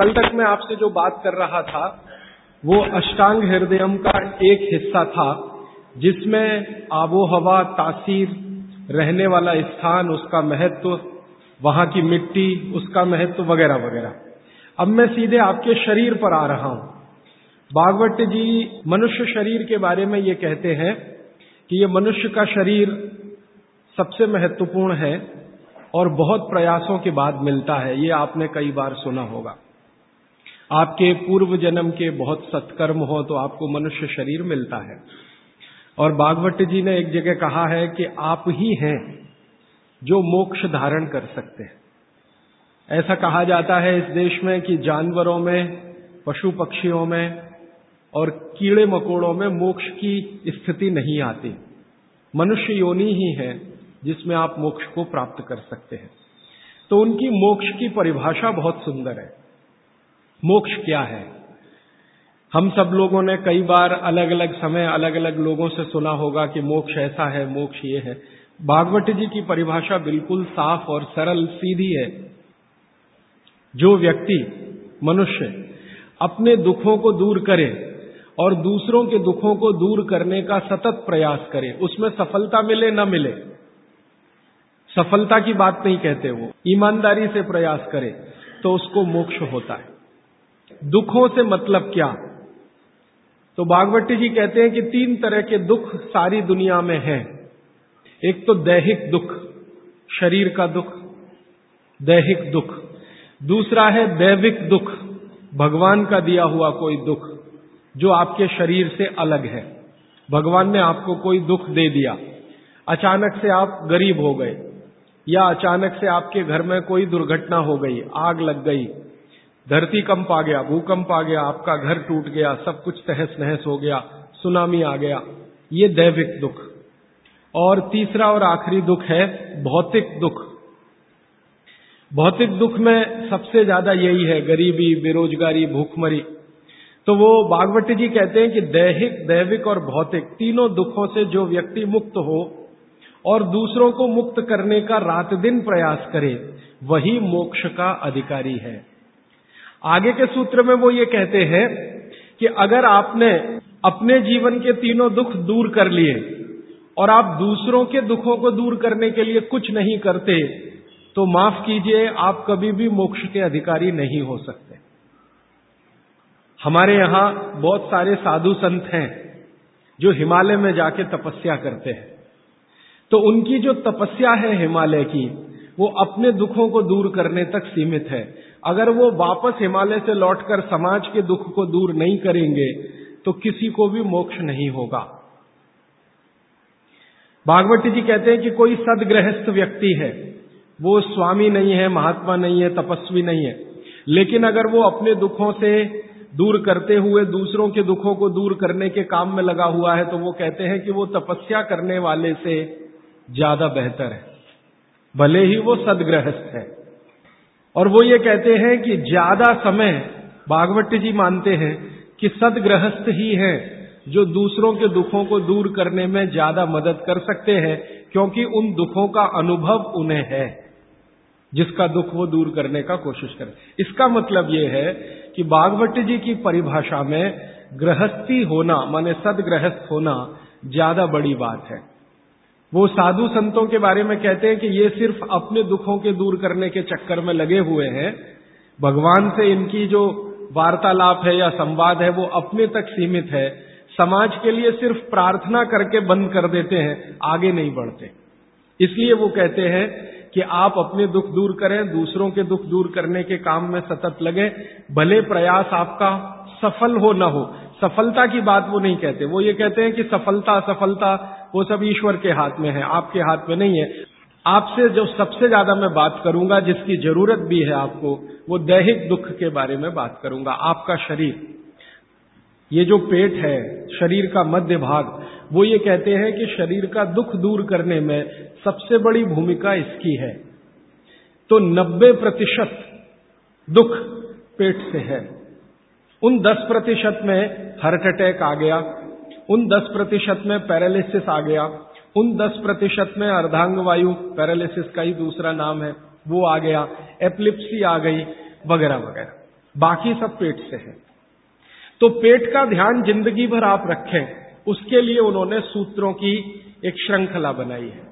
कल तक मैं आपसे जो बात कर रहा था, वो अष्टांग हृदयम का एक हिस्सा था, जिसमें आबो हवा तासीर, रहने वाला स्थान, उसका महत्व, वहाँ की मिट्टी, उसका महत्व वगैरह वगैरह। अब मैं सीधे आपके शरीर पर आ रहा हूँ। बागवट जी मनुष्य शरीर के बारे में ये कहते हैं कि ये मनुष्य का शरीर सबसे महत्वपूर्ण है और बहुत प्रयासों के बाद मिलता है। ये आपने कई बार सुना होगा। आपके पूर्व जन्म के बहुत सत्कर्म हो तो आपको मनुष्य शरीर मिलता है। और बागवट जी ने एक जगह कहा है कि आप ही हैं जो मोक्ष धारण कर सकते हैं। ऐसा कहा जाता है इस देश में कि जानवरों में, पशु पक्षियों में और कीड़े मकोड़ों में मोक्ष की स्थिति नहीं आती। मनुष्य योनि ही है जिसमें आप मोक्ष को प्राप्त कर सकते हैं। तो उनकी मोक्ष की परिभाषा बहुत सुंदर है। मोक्ष क्या है? हम सब लोगों ने कई बार अलग अलग समय अलग अलग लोगों से सुना होगा कि मोक्ष ऐसा है, मोक्ष ये है। भागवत जी की परिभाषा बिल्कुल साफ़ और सरल, सीधी है। जो व्यक्ति, मनुष्य, अपने दुखों को दूर करे और दूसरों के दुखों को दूर करने का सतत प्रयास करे, उसमें सफलता मिले न मिले, सफलता की बात नहीं कहते वो। ईमानदारी से प्रयास करे तो उसको मोक्ष होता है। दुखों से मतलब क्या? तो बागवती जी कहते हैं कि तीन तरह के दुख सारी दुनिया में हैं। एक तो दैहिक दुख, शरीर का दुख, दैहिक दुख। दूसरा है दैविक दुख, भगवान का दिया हुआ कोई दुख, जो आपके शरीर से अलग है। भगवान ने आपको कोई दुख दे दिया। अचानक से आप गरीब हो गए, या अचानक से आपके घर में कोई दुर्घटना हो गई, आग लग गई धरती कंप आ गया, भूकंप आ गया, आपका घर टूट गया, सब कुछ तहस नहस हो गया, सुनामी आ गया। ये दैविक दुख। और तीसरा और आखिरी दुख है भौतिक दुख। भौतिक दुख में सबसे ज़्यादा यही है, गरीबी, बेरोजगारी, भूखमरी। तो वो बागवती जी कहते हैं कि दैहिक, दैविक और भौतिक तीनों दुखों से जो व्यक्ति मुक्त हो और दूसरों को मुक्त करने का रात दिन प्रयास करे, वही मोक्ष का अधिकारी है। आगे के सूत्र में वो ये कहते हैं कि अगर आपने अपने जीवन के तीनों दुख दूर कर लिए और आप दूसरों के दुखों को दूर करने के लिए कुछ नहीं करते तो माफ़ कीजिए, आप कभी भी मोक्ष के अधिकारी नहीं हो सकते। हमारे यहाँ बहुत सारे साधु संत हैं जो हिमालय में जाके तपस्या करते हैं। तो उनकी जो तपस्या है हिमालय की, वो अपने दुखों को दूर करने तक सीमित है। अगर वो वापस हिमालय से लौटकर समाज के दुख को दूर नहीं करेंगे तो किसी को भी मोक्ष नहीं होगा। भागवती जी कहते हैं कि कोई सदगृहस्थ व्यक्ति है, वो स्वामी नहीं है, महात्मा नहीं है, तपस्वी नहीं है। लेकिन अगर वो अपने दुखों से दूर करते हुए, दूसरों के दुखों को दूर करने के काम में लगा हुआ है तो वो कहते हैं कि वो तपस्या करने वाले से ज़्यादा बेहतर है। भले ही वो सदग्रहस्थ है। और वो ये कहते हैं कि ज़्यादा समय भागवत जी मानते हैं कि सदग्रहस्थ ही है जो दूसरों के दुखों को दूर करने में ज़्यादा मदद कर सकते हैं, क्योंकि उन दुखों का अनुभव उन्हें है, जिसका दुख वो दूर करने का कोशिश करें। इसका मतलब ये है कि बागवती जी की परिभाषा में गृहस्थी होना, माने सदग्रहस्थ होना, ज़्यादा बड़ी बात है। वो साधु संतों के बारे में कहते हैं कि ये सिर्फ़ अपने दुखों के दूर करने के चक्कर में लगे हुए हैं। भगवान से इनकी जो वार्तालाप है या संवाद है वो अपने तक सीमित है। समाज के लिए सिर्फ़ प्रार्थना करके बंद कर देते हैं, आगे नहीं बढ़ते। इसलिए वो कहते हैं कि आप अपने दुख दूर करें, दूसरों के दुख दूर करने के काम में सतत लगे। भले प्रयास आपका सफल हो न हो, सफलता की बात वो नहीं कहते। वो ये कहते हैं कि सफलता असफलता वो सब ईश्वर के हाथ में है, आपके हाथ में नहीं है। आपसे जो सबसे ज़्यादा मैं बात करूँगा, जिसकी ज़रूरत भी है आपको, वो दैहिक दुख के बारे में बात करूँगा, आपका शरीर। ये जो पेट है, शरीर का मध्य भाग, वो ये कहते हैं कि शरीर का दुख दूर करने में सबसे बड़ी भूमिका इसकी है। तो 90 प्रतिशत दुख पेट से है। उन 10 प्रतिशत में हार्ट अटैक आ गया उन 10 प्रतिशत में पैरालिसिस आ गया। उन 10 प्रतिशत में अर्धांग वायु पैरालिसिस का ही दूसरा नाम है, वो आ गया, एप्लिप्सी आ गई, वगैरह वगैरह। बाकी सब पेट से है। तो पेट का ध्यान ज़िंदगी भर आप रखें, उसके लिए उन्होंने सूत्रों की एक श्रृंखला बनाई है।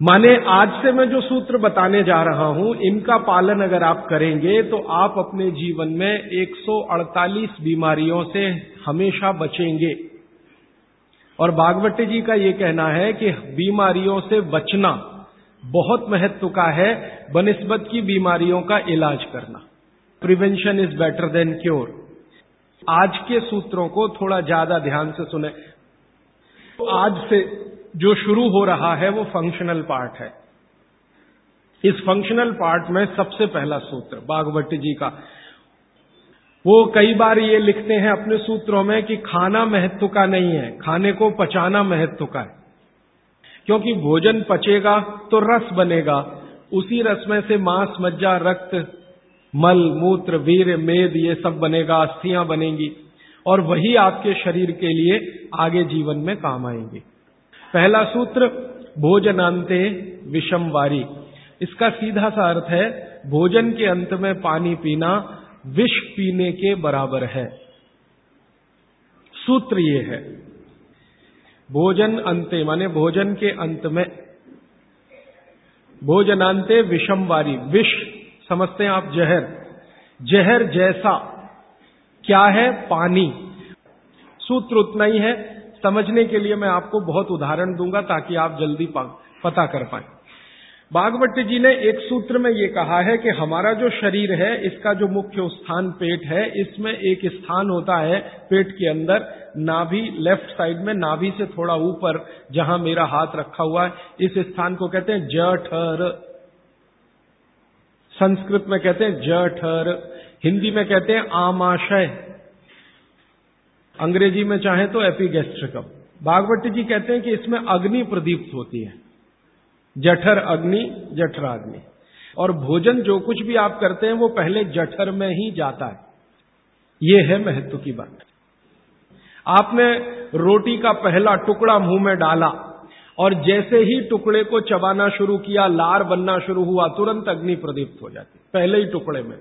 माने आज से मैं जो सूत्र बताने जा रहा हूँ, इनका पालन अगर आप करेंगे तो आप अपने जीवन में 148 बीमारियों से हमेशा बचेंगे। और बागवती जी का यह कहना है कि बीमारियों से बचना बहुत महत्व का है, बनस्बत की बीमारियों का इलाज करना। Prevention is better than cure आज के सूत्रों को थोड़ा ज़्यादा ध्यान से सुने। तो आज से जो शुरू हो रहा है, वो फंक्शनल पार्ट है। इस फंक्शनल पार्ट में सबसे पहला सूत्र बागवती जी का वो कई बार ये लिखते हैं अपने सूत्रों में कि खाना महत्व का नहीं है, खाने को पचाना महत्व का है। क्योंकि भोजन पचेगा तो रस बनेगा, उसी रस में से मांस, मज्जा, रक्त, मल, मूत्र, वीर, मेद, ये सब बनेगा, अस्थियाँ बनेंगी, और वही आपके शरीर के लिए आगे जीवन में काम आएँगे। पहला सूत्र भोजनांते विषमवारी। इसका सीधा सा अर्थ है, भोजन के अंत में पानी पीना विष पीने के बराबर है। सूत्र ये है, भोजन अंते, माने भोजन के अंत में, भोजनांते विषमवारी विष, समझते हैं आप जहर जहर जैसा, क्या है? पानी। सूत्र उतना ही है, समझने के लिए मैं आपको बहुत उदाहरण दूँगा ताकि आप जल्दी पता कर पाए। बागवट जी ने एक सूत्र में ये कहा है कि हमारा जो शरीर है, इसका जो मुख्य स्थान पेट है, इसमें एक स्थान होता है पेट के अंदर, नाभि लेफ़्ट साइड में नाभि से थोड़ा ऊपर, जहाँ मेरा हाथ रखा हुआ है, इस स्थान को कहते हैं जठर। संस्कृत में कहते हैं जठर, हिंदी में कहते हैं आमाशय। अंग्रेज़ी में चाहे तो एपीगेस्ट्रिकम। भागवती जी कहते हैं कि इसमें अग्नि प्रदीप्त होती है। जठर अग्नि, जठराग्नि। और भोजन जो कुछ भी आप करते हैं, वो पहले जठर में ही जाता है। ये है महत्व की बात। आपने रोटी का पहला टुकड़ा मुँह में डाला और जैसे ही टुकड़े को चबाना शुरू किया, लार बनना शुरू हुआ, तुरंत अग्नि प्रदीप्त हो जाती। पहले ही टुकड़े में।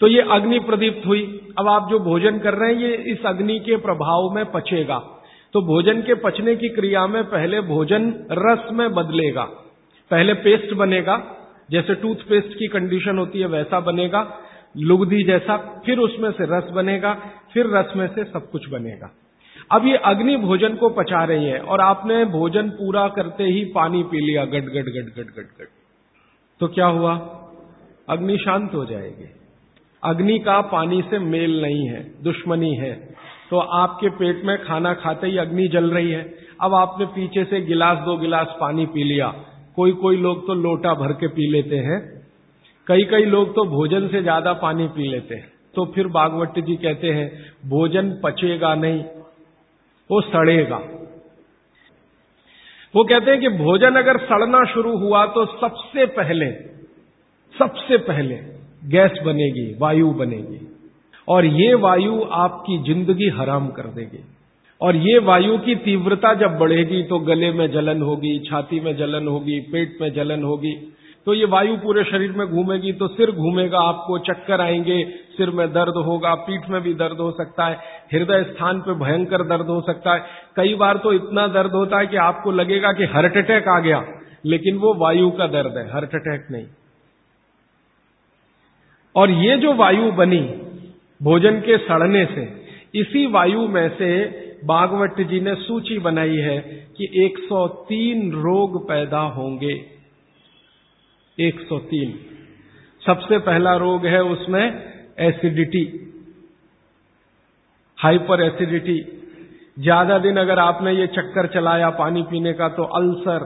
तो ये अग्नि प्रदीप्त हुई। अब आप जो भोजन कर रहे हैं, ये इस अग्नि के प्रभाव में पचेगा। तो भोजन के पचने की क्रिया में पहले भोजन रस में बदलेगा। पहले पेस्ट बनेगा, जैसे टूथपेस्ट की कंडीशन होती है वैसा बनेगा, लुगदी जैसा, फिर उसमें से रस बनेगा, फिर रस में से सब कुछ बनेगा। अब ये अग्नि भोजन को पचा रही है और आपने भोजन पूरा करते ही पानी पी लिया, गट गट गट गट गट गट। तो क्या हुआ? अग्नि शांत हो जाएगी। अग्नि का पानी से मेल नहीं है, दुश्मनी है। तो आपके पेट में खाना खाते ही अग्नि जल रही है। अब आपने पीछे से गिलास, दो गिलास पानी पी लिया। कोई कोई लोग तो लोटा भर के पी लेते हैं। कई कई लोग तो भोजन से ज़्यादा पानी पी लेते हैं। तो फिर बागवती जी कहते हैं, भोजन पचेगा नहीं, वो सड़ेगा। वो कहते हैं कि भोजन अगर सड़ना शुरू हुआ तो सबसे पहले सबसे पहले गैस बनेगी, वायु बनेगी। और ये वायु आपकी ज़िंदगी हराम कर देगी। और ये वायु की तीव्रता जब बढ़ेगी तो गले में जलन होगी, छाती में जलन होगी, पेट में जलन होगी। तो ये वायु पूरे शरीर में घूमेगी तो सिर घूमेगा, आपको चक्कर आएँगे, सिर में दर्द होगा, पीठ में भी दर्द हो सकता है, हृदय स्थान पे भयंकर दर्द हो सकता है। कई बार तो इतना दर्द होता है कि आपको लगेगा कि हार्ट अटैक आ गया, लेकिन वो वायु का दर्द है, हार्ट अटैक नहीं। और ये जो वायु बनी भोजन के सड़ने से। इसी वायु में से बागवट जी ने सूची बनाई है कि 103 रोग पैदा होंगे। 103 सबसे पहला रोग है उसमें एसिडिटी। Hyper acidity. ज़्यादा दिन अगर आपने ये चक्कर चलाया पानी पीने का तो अल्सर,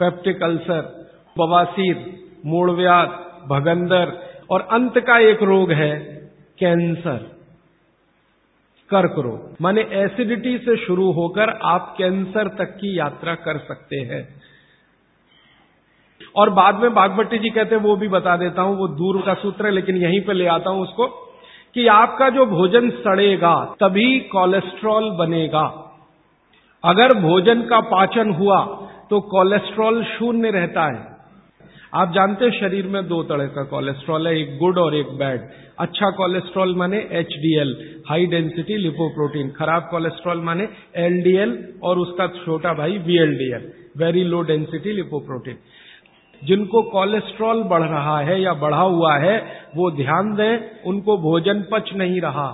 पेप्टिक अल्सर, बवासीर, मूड़व्याध, भगंदर, और अंत का एक रोग है कैंसर। कर्क रोग माने एसिडिटी से शुरू होकर आप कैंसर तक की यात्रा कर सकते हैं। और बाद में बागभट्टी जी कहते हैं, वो भी बता देता हूँ, वो दूर का सूत्र है, लेकिन यहीं पे ले आता हूँ उसको, कि आपका जो भोजन सड़ेगा, तभी कोलेस्ट्रॉल बनेगा। अगर भोजन का पाचन हुआ तो कोलेस्ट्रॉल शून्य रहता है। आप जानते हैं शरीर में दो तरह का कोलेस्ट्रॉल है, एक गुड और एक बैड अच्छा कोलेस्ट्रॉल माने एच हाई डेंसिटी लिपोप्रोटीन खराब कोलेस्ट्रॉल माने एलडीएल और उसका छोटा भाई VLDL very low density lipoprotein जिनको कोलेस्ट्रॉल बढ़ रहा है या बढ़ा हुआ है, वो ध्यान दें, उनको भोजन पच नहीं रहा।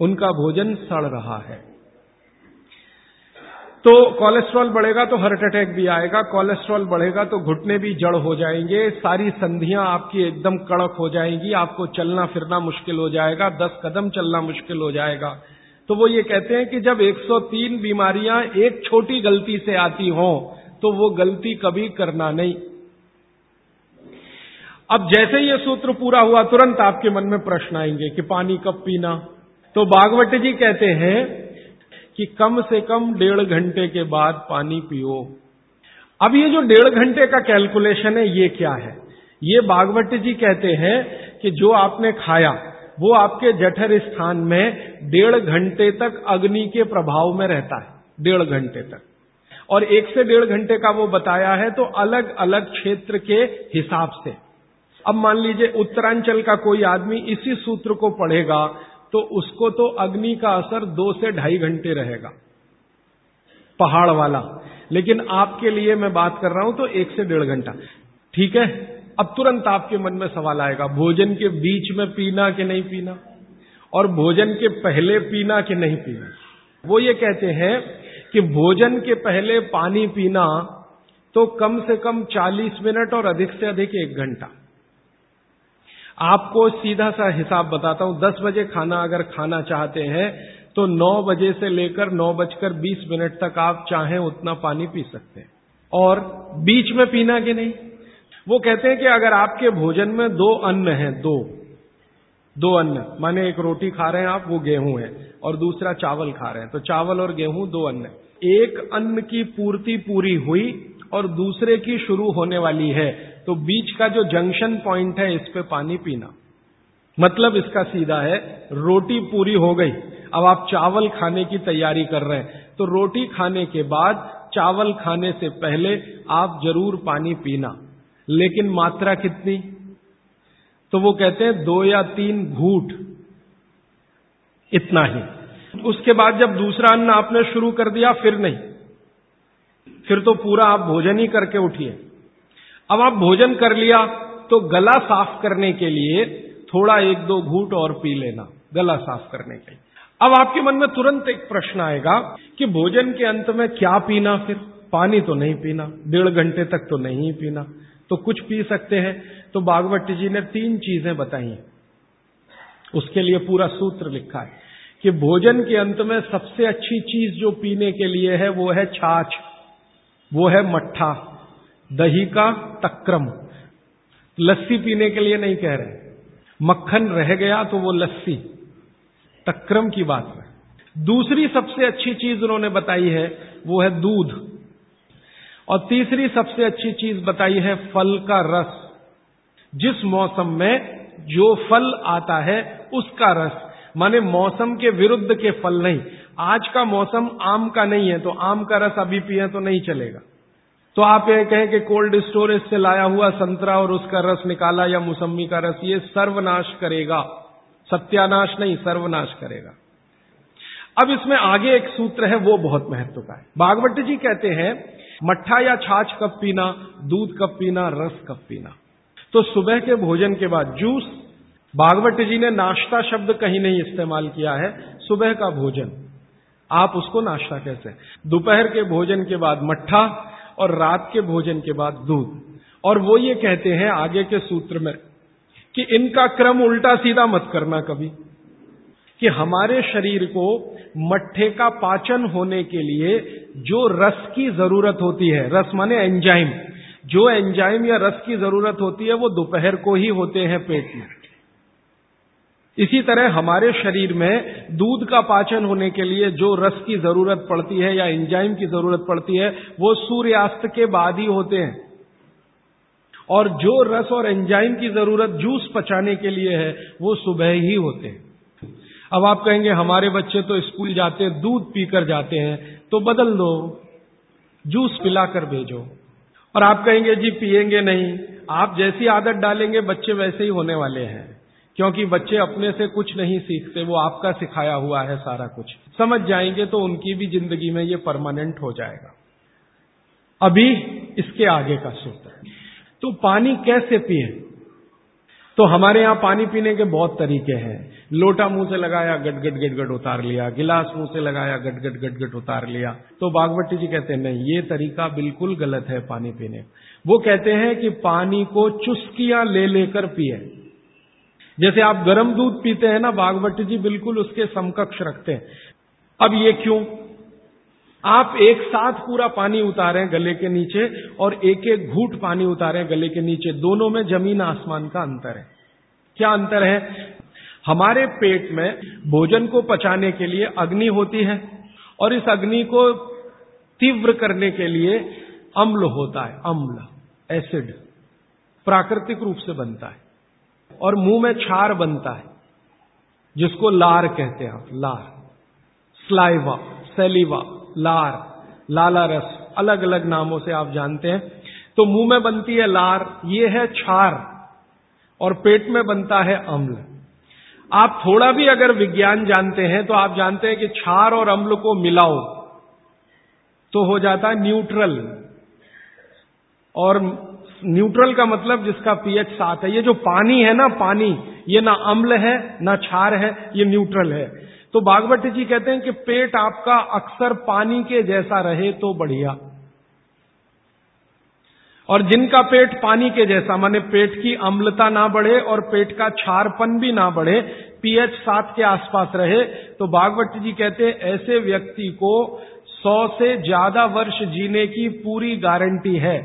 उनका भोजन सड़ रहा है। तो कोलेस्ट्रॉल बढ़ेगा तो हार्ट अटैक भी आएगा, कोलेस्ट्रॉल बढ़ेगा तो घुटने भी जड़ हो जाएँगे, सारी संधियाँ आपकी एकदम कड़क हो जाएँगी, आपको चलना फिरना मुश्किल हो जाएगा, दस कदम चलना मुश्किल हो जाएगा। तो वो ये कहते हैं कि जब 103 बीमारियाँ एक छोटी गलती से आती हों तो वो गलती कभी करना नहीं। अब जैसे ये सूत्र पूरा हुआ, तुरंत आपके मन में प्रश्न आएँगे कि पानी कब पीना? तो बागवट जी कहते हैं कि कम से कम डेढ़ घंटे के बाद पानी पियो। अब ये जो डेढ़ घंटे का कैलकुलेशन है, ये क्या है? ये बागवती जी कहते हैं कि जो आपने खाया, वो आपके जठर स्थान में डेढ़ घंटे तक अग्नि के प्रभाव में रहता है। डेढ़ घंटे तक। और एक से डेढ़ घंटे का वो बताया है तो अलग अलग क्षेत्र के हिसाब से। अब मान लीजिए, उत्तरांचल का कोई आदमी इसी सूत्र को पढ़ेगा तो उसको तो अग्नि का असर दो से ढाई घंटे रहेगा, पहाड़ वाला। लेकिन आपके लिए मैं बात कर रहा हूँ तो एक से डेढ़ घंटा। ठीक है? अब तुरंत आपके मन में सवाल आएगा, भोजन के बीच में पीना कि नहीं पीना? और भोजन के पहले पीना कि नहीं पीना? वो ये कहते हैं कि भोजन के पहले पानी पीना तो कम से कम 40 मिनट और अधिक से अधिक एक घंटा। आपको सीधा सा हिसाब बताता हूँ 10 बजे खाना अगर खाना चाहते हैं तो नौ बजे से लेकर नौ बजकर बीस मिनट तक आप चाहें उतना पानी पी सकते हैं। और बीच में पीना कि नहीं? वो कहते हैं कि अगर आपके भोजन में दो अन्न हैं, दो दो अन्न, माने एक रोटी खा रहे हैं आप, वो गेहूँ है, और दूसरा चावल खा रहे हैं तो चावल और गेहूँ दो अन्न एक अन्न की पूर्ति पूरी हुई और दूसरे की शुरू होने वाली है तो बीच का जो जंक्शन पॉइंट है, इस पे पानी पीना। मतलब इसका सीधा है, रोटी पूरी हो गई। अब आप चावल खाने की तैयारी कर रहे हैं। तो रोटी खाने के बाद, चावल खाने से पहले आप ज़रूर पानी पीना। लेकिन मात्रा कितनी? तो वो कहते हैं, दो या तीन घूट। इतना ही। उसके बाद जब दूसरा अन्न आपने शुरू कर दिया, फिर नहीं। फिर तो पूरा आप भोजन ही करके उठिए। अब आप भोजन कर लिया तो गला साफ़ करने के लिए थोड़ा एक दो घूट और पी लेना, गला साफ़ करने के लिए। अब आपके मन में तुरंत एक प्रश्न आएगा कि भोजन के अंत में क्या पीना फिर? पानी तो नहीं पीना, डेढ़ घंटे तक तो नहीं पीना। तो कुछ पी सकते हैं। तो बागवती जी ने तीन चीज़ें बताई। उसके लिए पूरा सूत्र लिखा है कि भोजन के अंत में सबसे अच्छी चीज़ जो पीने के लिए है, वो है छाछ, वो है मट्ठा। दही का तक्रम। लस्सी पीने के लिए नहीं कह रहे। मक्खन रह गया तो वो लस्सी। तक्रम की बात है। दूसरी सबसे अच्छी चीज़ उन्होंने बताई है, वो है दूध। और तीसरी सबसे अच्छी चीज़ बताई है, फल का रस। जिस मौसम में जो फल आता है, उसका रस। माने मौसम के विरुद्ध के फल नहीं। आज का मौसम आम का नहीं है तो आम का रस अभी पिए तो नहीं चलेगा। तो आप ये कहें कि कोल्ड स्टोरेज से लाया हुआ संतरा और उसका रस निकाला या मौसमी का रस, ये सर्वनाश करेगा। सत्यानाश नहीं, सर्वनाश करेगा। अब इसमें आगे एक सूत्र है, वो बहुत महत्व का है। बागवती जी कहते हैं, मट्ठा या छाछ कब पीना, दूध कब पीना, रस कब पीना। तो सुबह के भोजन के बाद जूस, भागवत जी ने नाश्ता शब्द कहीं नहीं इस्तेमाल किया है, सुबह का भोजन। आप उसको नाश्ता कैसे दोपहर के भोजन के बाद मट्ठा और रात के भोजन के बाद दूध। और वो ये कहते हैं आगे के सूत्र में कि इनका क्रम उल्टा सीधा मत करना कभी, कि हमारे शरीर को मट्ठे का पाचन होने के लिए जो रस की ज़रूरत होती है, रस माने एंजाइम, जो एंजाइम या रस की ज़रूरत होती है वो दोपहर को ही होते हैं पेट में। इसी तरह हमारे शरीर में दूध का पाचन होने के लिए जो रस की ज़रूरत पड़ती है या एंजाइम की ज़रूरत पड़ती है, वो सूर्यास्त के बाद ही होते हैं। और जो रस और एंजाइम की ज़रूरत जूस पचाने के लिए है, वो सुबह ही होते हैं। अब आप कहेंगे, हमारे बच्चे तो स्कूल जाते हैं, दूध पीकर जाते हैं तो बदल दो जूस पिलाकर भेजो। और आप कहेंगे, जी पिएँगे नहीं। आप जैसी आदत डालेंगे, बच्चे वैसे ही होने वाले हैं। क्योंकि बच्चे अपने से कुछ नहीं सीखते, वो आपका सिखाया हुआ है सारा कुछ। समझ जाएँगे तो उनकी भी ज़िंदगी में ये परमानेंट हो जाएगा। अभी इसके आगे का सूत्र तो पानी कैसे पिए? तो हमारे यहाँ पानी पीने के बहुत तरीके हैं। लोटा मुँह से लगाया गट गट गट गट उतार लिया। गिलास मुँह से लगाया गट गट गट गट उतार लिया। तो बागवती जी कहते हैं, नहीं, ये तरीका बिल्कुल गलत है पानी पीने वो कहते हैं कि पानी को चुस्कियाँ ले लेकर पिए। जैसे आप गर्म दूध पीते हैं ना, बागवती जी बिल्कुल उसके समकक्ष रखते हैं। अब ये क्यों? आप एक साथ पूरा पानी उतारें गले के नीचे और एक एक घूट पानी उतारें गले के नीचे। दोनों में ज़मीन आसमान का अंतर है। क्या अंतर है? हमारे पेट में भोजन को पचाने के लिए अग्नि होती है और इस अग्नि को तीव्र करने के लिए अम्ल होता है। अम्ल, एसिड, प्राकृतिक रूप से बनता है। और मुँह में छार बनता है, जिसको लार कहते हैं आप, लार। स्लाइवा, सेलिवा, लार लाला रस अलग अलग नामों से आप जानते हैं। तो मुँह में बनती है लार, ये है छार, और पेट में बनता है अम्ल। आप थोड़ा भी अगर विज्ञान जानते हैं तो आप जानते हैं कि छार और अम्ल को मिलाओ तो हो जाता है न्यूट्रल, और न्यूट्रल का मतलब जिसका पीएच सात है। ये जो पानी है ना, पानी, ये ना अम्ल है, ना क्षार है, ये न्यूट्रल है। तो बागवती जी कहते हैं कि पेट आपका अक्सर पानी के जैसा रहे तो बढ़िया। और जिनका पेट पानी के जैसा, माने पेट की अम्लता ना बढ़े और पेट का छारपन भी ना बढ़े, पीएच सात के आसपास रहे तो बागवती जी कहते हैं, ऐसे व्यक्ति को सौ से ज़्यादा वर्ष जीने की पूरी गारंटी है,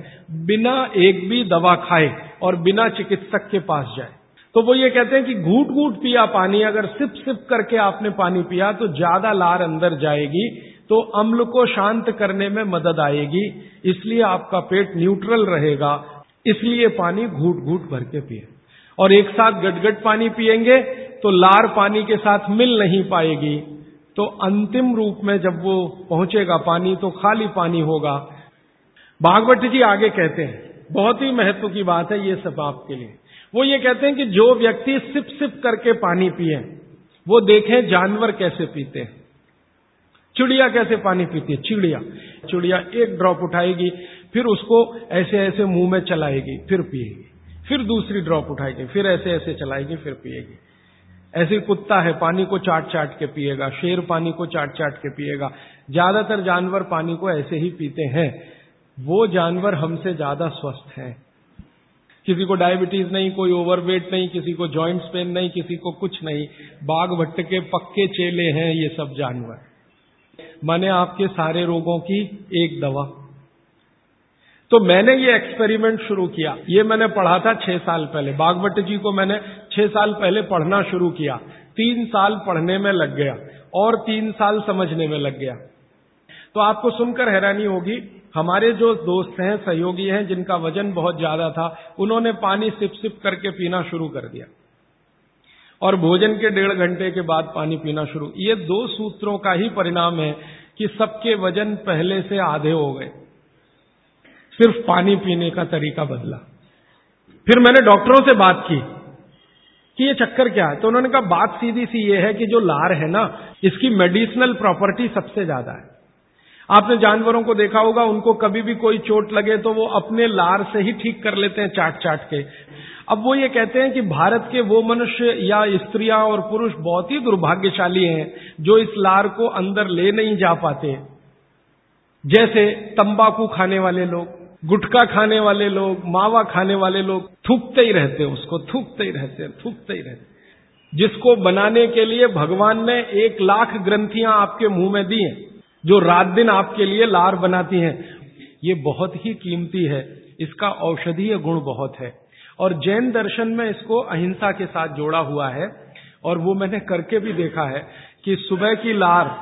बिना एक भी दवा खाए और बिना चिकित्सक के पास जाए। तो वो ये कहते हैं कि घूट घूट पिया पानी, अगर सिप सिप करके आपने पानी पिया तो ज़्यादा लार अंदर जाएगी तो अम्ल को शांत करने में मदद आएगी, इसलिए आपका पेट न्यूट्रल रहेगा, इसलिए पानी घूट घूट भर के पिए। और एक साथ गटगट पानी पिएँगे तो लार पानी के साथ मिल नहीं पाएगी। तो अंतिम रूप में जब वो पहुंचेगा, पानी तो खाली पानी होगा। भागवत जी आगे कहते हैं, बहुत ही महत्व की बात है ये सब आपके लिए। वो ये कहते हैं कि जो व्यक्ति सिप सिप करके पानी पिए, वो देखें जानवर कैसे पीते हैं। चिड़िया कैसे पानी पीती है? चिड़िया। चिड़िया एक ड्रॉप उठाएगी, फिर उसको ऐसे ऐसे मुँह में चलाएगी, फिर पिएगी। फिर दूसरी ड्रॉप उठाएगी, फिर ऐसे ऐसे चलाएगी, फिर पिएगी। ऐसे कुत्ता है, पानी को चाट चाट के पिएगा, शेर पानी को चाट चाट के पिएगा। ज़्यादातर जानवर पानी को ऐसे ही पीते हैं। वो जानवर हमसे ज़्यादा स्वस्थ हैं। किसी को डायबिटीज़ नहीं, कोई ओवरवेट नहीं, किसी को जॉइंट्स पेन नहीं, किसी को कुछ नहीं। बाघ भट्ट के पक्के चेले हैं ये सब जानवर। माने आपके सारे रोगों की एक दवा। तो मैंने ये एक्सपेरिमेंट शुरू किया। ये मैंने पढ़ा था छह साल पहले। बागवट जी को मैंने छह साल पहले पढ़ना शुरू किया। तीन साल पढ़ने में लग गया और तीन साल समझने में लग गया। तो आपको सुनकर हैरानी होगी, हमारे जो दोस्त हैं, सहयोगी हैं, जिनका वज़न बहुत ज़्यादा था, उन्होंने पानी सिप सिप करके पीना शुरू कर दिया। और भोजन के डेढ़ घंटे के बाद पानी पीना शुरू। ये दो सूत्रों का ही परिणाम है कि सबके वज़न पहले से आधे हो गए। सिर्फ़ पानी पीने का तरीका बदला। फिर मैंने डॉक्टरों से बात की कि ये चक्कर क्या है? तो उन्होंने कहा, बात सीधी सी ये है कि जो लार है ना, इसकी मेडिसिनल प्रॉपर्टी सबसे ज़्यादा है। आपने जानवरों को देखा होगा, उनको कभी भी कोई चोट लगे तो वो अपने लार से ही ठीक कर लेते हैं चाट चाट के। अब वो ये कहते हैं कि भारत के वो मनुष्य या स्त्रियाँ और पुरुष बहुत ही दुर्भाग्यशाली हैं, जो इस लार को अंदर ले नहीं जा पाते। जैसे तंबाकू खाने वाले लोग गुटखा खाने वाले लोग, मावा खाने वाले लोग थूकते ही रहते हैं उसको, थूकते ही रहते थूकते ही रहते जिसको बनाने के लिए भगवान ने एक लाख ग्रंथियाँ आपके मुँह में दी हैं, जो रात दिन आपके लिए लार बनाती हैं। ये बहुत ही कीमती है, इसका औषधीय गुण बहुत है। और जैन दर्शन में इसको अहिंसा के साथ जोड़ा हुआ है, और वो मैंने करके भी देखा है कि सुबह की लार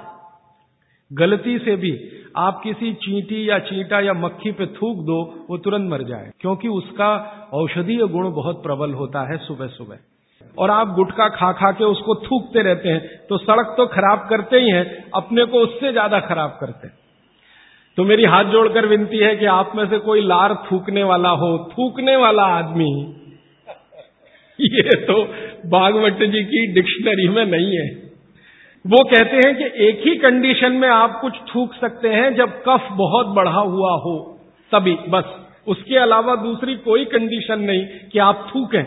गलती से भी आप किसी चींटी या चींटा या मक्खी पे थूक दो, वो तुरंत मर जाए। क्योंकि उसका औषधीय गुण बहुत प्रबल होता है सुबह सुबह। और आप गुटखा खा खा के उसको थूकते रहते हैं तो सड़क तो खराब करते ही हैं, अपने को उससे ज़्यादा खराब करते हैं। तो मेरी हाथ जोड़कर विनती है कि आप में से कोई लार थूकने वाला हो, थूकने वाला आदमी, ये तो बागवट जी की डिक्शनरी में नहीं है। वो कहते हैं कि एक ही कंडीशन में आप कुछ थूक सकते हैं, जब कफ बहुत बढ़ा हुआ हो, तभी, बस। उसके अलावा दूसरी कोई कंडीशन नहीं कि आप थूकें।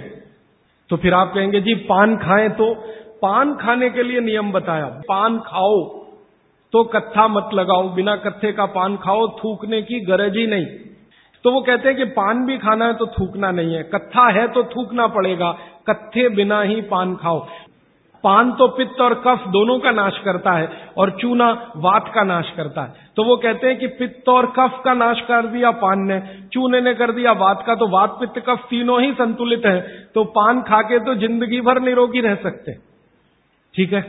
तो फिर आप कहेंगे, जी, पान खाएँ तो पान खाने के लिए नियम बताया, पान खाओ तो कत्था मत लगाओ, बिना कत्थे का पान खाओ, थूकने की गरज ही नहीं। तो वो कहते हैं कि पान भी खाना है तो थूकना नहीं है, कत्था है तो थूकना पड़ेगा, कत्थे बिना ही पान खाओ। पान तो पित्त और कफ दोनों का नाश करता है और चूना वात का नाश करता है। तो वो कहते हैं कि पित्त और कफ का नाश कर दिया पान ने, चूने ने कर दिया वात का तो वात, पित्त, कफ तीनों ही संतुलित है। तो पान खा के तो ज़िंदगी भर निरोगी रह सकते ठीक है?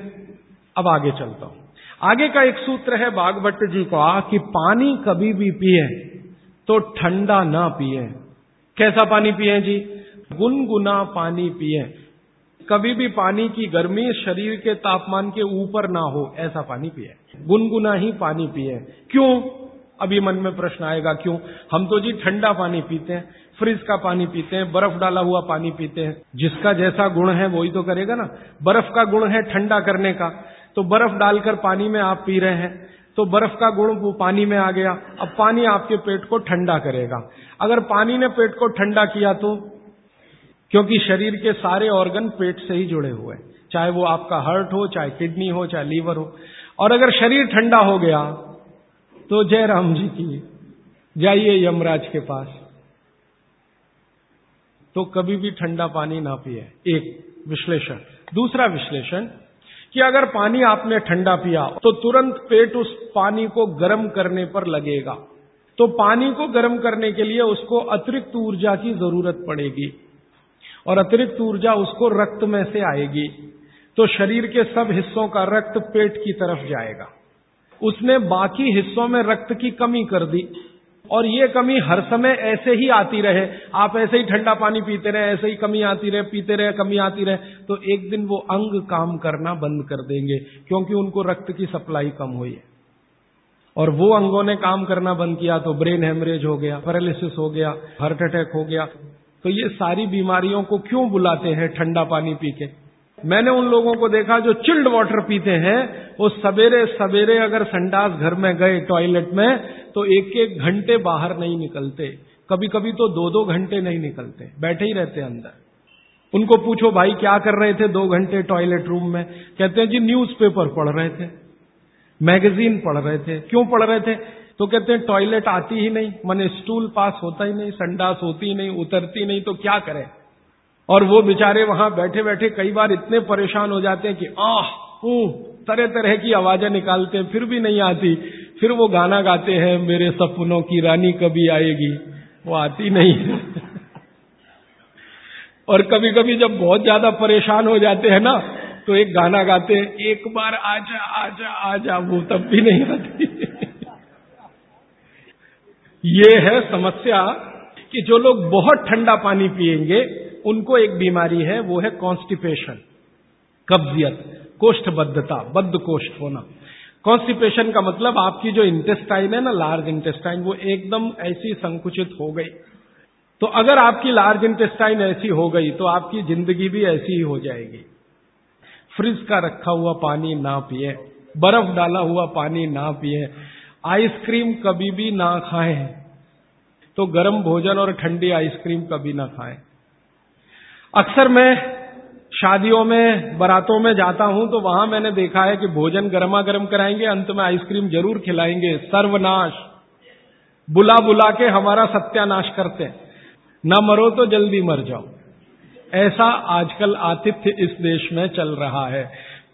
अब आगे चलता हूँ। आगे का एक सूत्र है बागभट्ट जी का कि पानी कभी भी पिए तो ठंडा ना पिए। कैसा पानी पिए जी? गुनगुना पानी पिए। कभी भी पानी की गर्मी शरीर के तापमान के ऊपर ना हो, ऐसा पानी पिए। गुनगुना ही पानी पिए। क्यों? अभी मन में प्रश्न आएगा, क्यों? हम तो जी ठंडा पानी पीते हैं, फ्रिज का पानी पीते हैं, बर्फ़ डाला हुआ पानी पीते हैं। जिसका जैसा गुण है, वही तो करेगा ना। बर्फ़ का गुण है ठंडा करने का। तो बर्फ़ डालकर पानी में आप पी रहे हैं तो बर्फ़ का गुण वो पानी में आ गया। अब पानी आपके पेट को ठंडा करेगा। अगर पानी ने पेट को ठंडा किया तो? क्योंकि शरीर के सारे ऑर्गन पेट से ही जुड़े हुए हैं। चाहे वो आपका हार्ट हो, चाहे किडनी हो, चाहे लीवर हो। और अगर शरीर ठंडा हो गया तो जय राम जी की, जाइए यमराज के पास। तो कभी भी ठंडा पानी ना पिए। एक विश्लेषण। दूसरा विश्लेषण कि अगर पानी आपने ठंडा पिया तो तुरंत पेट उस पानी को गर्म करने पर लगेगा। तो पानी को गर्म करने के लिए उसको अतिरिक्त ऊर्जा की ज़रूरत पड़ेगी। और अतिरिक्त ऊर्जा उसको रक्त में से आएगी। तो शरीर के सब हिस्सों का रक्त पेट की तरफ़ जाएगा। उसने बाकी हिस्सों में रक्त की कमी कर दी। और ये कमी हर समय ऐसे ही आती रहे। आप ऐसे ही ठंडा पानी पीते रहे, ऐसे ही कमी आती रहे, पीते रहे, कमी आती रहे तो एक दिन वो अंग काम करना बंद कर देंगे, क्योंकि उनको रक्त की सप्लाई कम हुई है। और वो अंगों ने काम करना बंद किया तो ब्रेन हेमरेज हो गया, पैरालिसिस हो गया, हार्ट अटैक हो गया। तो ये सारी बीमारियों को क्यों बुलाते हैं ठंडा पानी पी के? मैंने उन लोगों को देखा जो चिल्ड वाटर पीते हैं। वो सवेरे सवेरे अगर संडास घर में गए, टॉयलेट में तो एक एक घंटे बाहर नहीं निकलते। कभी कभी तो दो दो घंटे नहीं निकलते। बैठे ही रहते अंदर। उनको पूछो, भाई, क्या कर रहे थे दो घंटे टॉयलेट रूम में? कहते हैं, जी, न्यूज़पेपर पढ़ रहे थे। मैगजीन पढ़ रहे थे। क्यों पढ़ रहे थे? तो कहते हैं, टॉयलेट आती ही नहीं, मन स्टूल पास होता ही नहीं, संडास होती नहीं, उतरती नहीं तो क्या करें? और वो बेचारे वहाँ बैठे बैठे कई बार इतने परेशान हो जाते हैं कि, आह तरह तरह की आवाज़ें निकालते हैं, फिर भी नहीं आती। फिर वो गाना गाते हैं, मेरे सपनों की रानी कभी आएगी। वो आती नहीं। और कभी कभी जब बहुत ज़्यादा परेशान हो जाते हैं ना तो एक गाना गाते हैं, एक बार आजा आजा आजा, वो तब भी नहीं आती। ये है समस्या कि जो लोग बहुत ठंडा पानी पिएँगे, उनको एक बीमारी है, वो है कॉन्स्टिपेशन कब्जियत, कोष्ठबद्धता बद्ध कोष्ठ होना। कॉन्स्टिपेशन का मतलब आपकी जो इंटेस्टाइन है ना लार्ज इंटेस्टाइन वो एकदम ऐसी संकुचित हो गई। तो अगर आपकी लार्ज इंटेस्टाइन ऐसी हो गई तो आपकी ज़िंदगी भी ऐसी ही हो जाएगी। फ्रिज का रखा हुआ पानी ना पिए, बर्फ़ डाला हुआ पानी ना पिए आइसक्रीम कभी भी ना खाएँ। तो गर्म भोजन और ठंडी आइसक्रीम कभी ना खाएँ। अक्सर मैं शादियों में, बरातों में जाता हूँ तो वहाँ मैंने देखा है कि भोजन गर्मा गर्म कराएँगे, अंत में आइसक्रीम ज़रूर खिलाएँगे। सर्वनाश। बुला बुला के हमारा सत्यानाश करते हैं। न मरो तो जल्दी मर जाओ। ऐसा आजकल आतिथ्य इस देश में चल रहा है।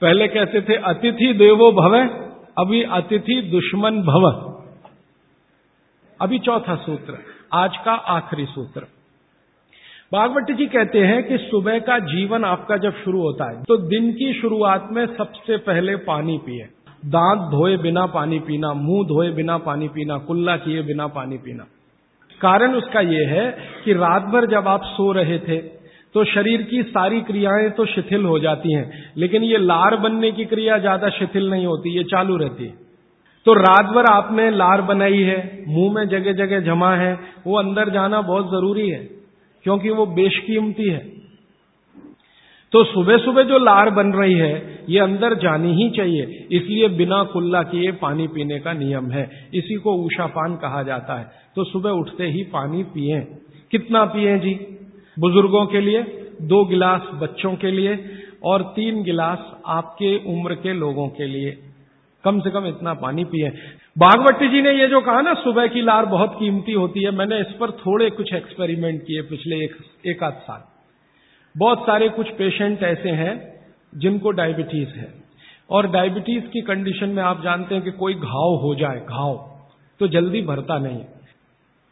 पहले कहते थे, अतिथि देवो भवे। अभी अतिथि दुश्मन भव। अभी चौथा सूत्र, आज का आखिरी सूत्र। बागवती जी कहते हैं कि सुबह का जीवन आपका जब शुरू होता है तो दिन की शुरुआत में सबसे पहले पानी पिए। दांत धोए बिना पानी पीना, मुँह धोए बिना पानी पीना, कुल्ला किए बिना पानी पीना। कारण उसका यह है कि रात भर जब आप सो रहे थे तो शरीर की सारी क्रियाएँ तो शिथिल हो जाती हैं, लेकिन ये लार बनने की क्रिया ज़्यादा शिथिल नहीं होती, ये चालू रहती है। तो रात भर आपने लार बनाई है, मुँह में जगह जगह जमा है, वो अंदर जाना बहुत ज़रूरी है, क्योंकि वो बेशकीमती है। तो सुबह सुबह जो लार बन रही है, ये अंदर जानी ही चाहिए, इसलिए बिना कुल्ला किए पानी पीने का नियम है। इसी को ऊषापान कहा जाता है। तो सुबह उठते ही पानी पिए। कितना पिए जी? बुज़ुर्गों के लिए दो गिलास बच्चों के लिए और तीन गिलास आपके उम्र के लोगों के लिए। कम से कम इतना पानी पिए। बागवती जी ने ये जो कहा ना सुबह की लार बहुत कीमती होती है मैंने इस पर थोड़े कुछ एक्सपेरिमेंट किए पिछले एक, एक आध साल। बहुत सारे कुछ पेशेंट ऐसे हैं जिनको डायबिटीज़ है। और डायबिटीज़ की कंडीशन में आप जानते हैं कि कोई घाव हो जाए घाव तो जल्दी भरता नहीं।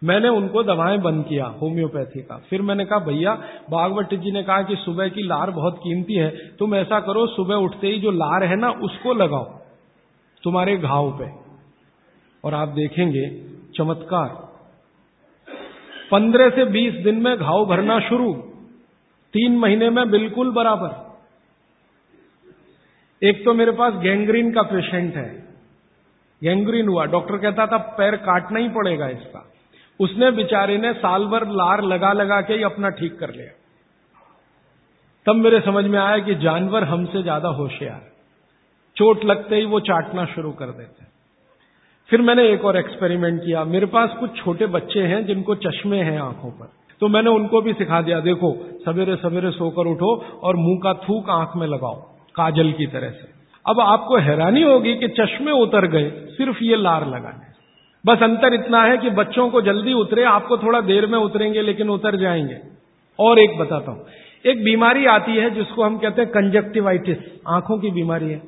मैंने उनको दवाएँ बंद किया, होम्योपैथी का। फिर मैंने कहा, भैया बागवती जी ने कहा कि सुबह की लार बहुत कीमती है, तुम ऐसा करो, सुबह उठते ही जो लार है ना, उसको लगाओ, तुम्हारे घाव पे। और आप देखेंगे, चमत्कार। पंद्रह से बीस दिन में घाव भरना शुरू, तीन महीने में बिल्कुल बराबर। एक तो मेरे पास गैंग्रीन का पेशेंट है। गैंग्रीन हुआ, डॉक्टर कहता था, पैर काटना ही पड़ेगा इसका। उसने बेचारे ने साल भर लार लगा लगा के ही अपना ठीक कर लिया। तब मेरे समझ में आया कि जानवर हमसे ज़्यादा होशियार चोट लगते ही वो चाटना शुरू कर देते फिर मैंने एक और एक्सपेरिमेंट किया। मेरे पास कुछ छोटे बच्चे हैं जिनको चश्मे हैं आँखों पर। तो मैंने उनको भी सिखा दिया, देखो, सवेरे सवेरे सोकर उठो और मुँह का थूक आँख में लगाओ, काजल की तरह से। अब आपको हैरानी होगी कि चश्मे उतर गए, सिर्फ़ ये लार लगाने। बस अंतर इतना है कि बच्चों को जल्दी उतरे, आपको थोड़ा देर में उतरेंगे, लेकिन उतर जाएँगे। और एक बताता हूँ, एक बीमारी आती है जिसको हम कहते हैं कंजक्टिवाइटिस आँखों की बीमारी है।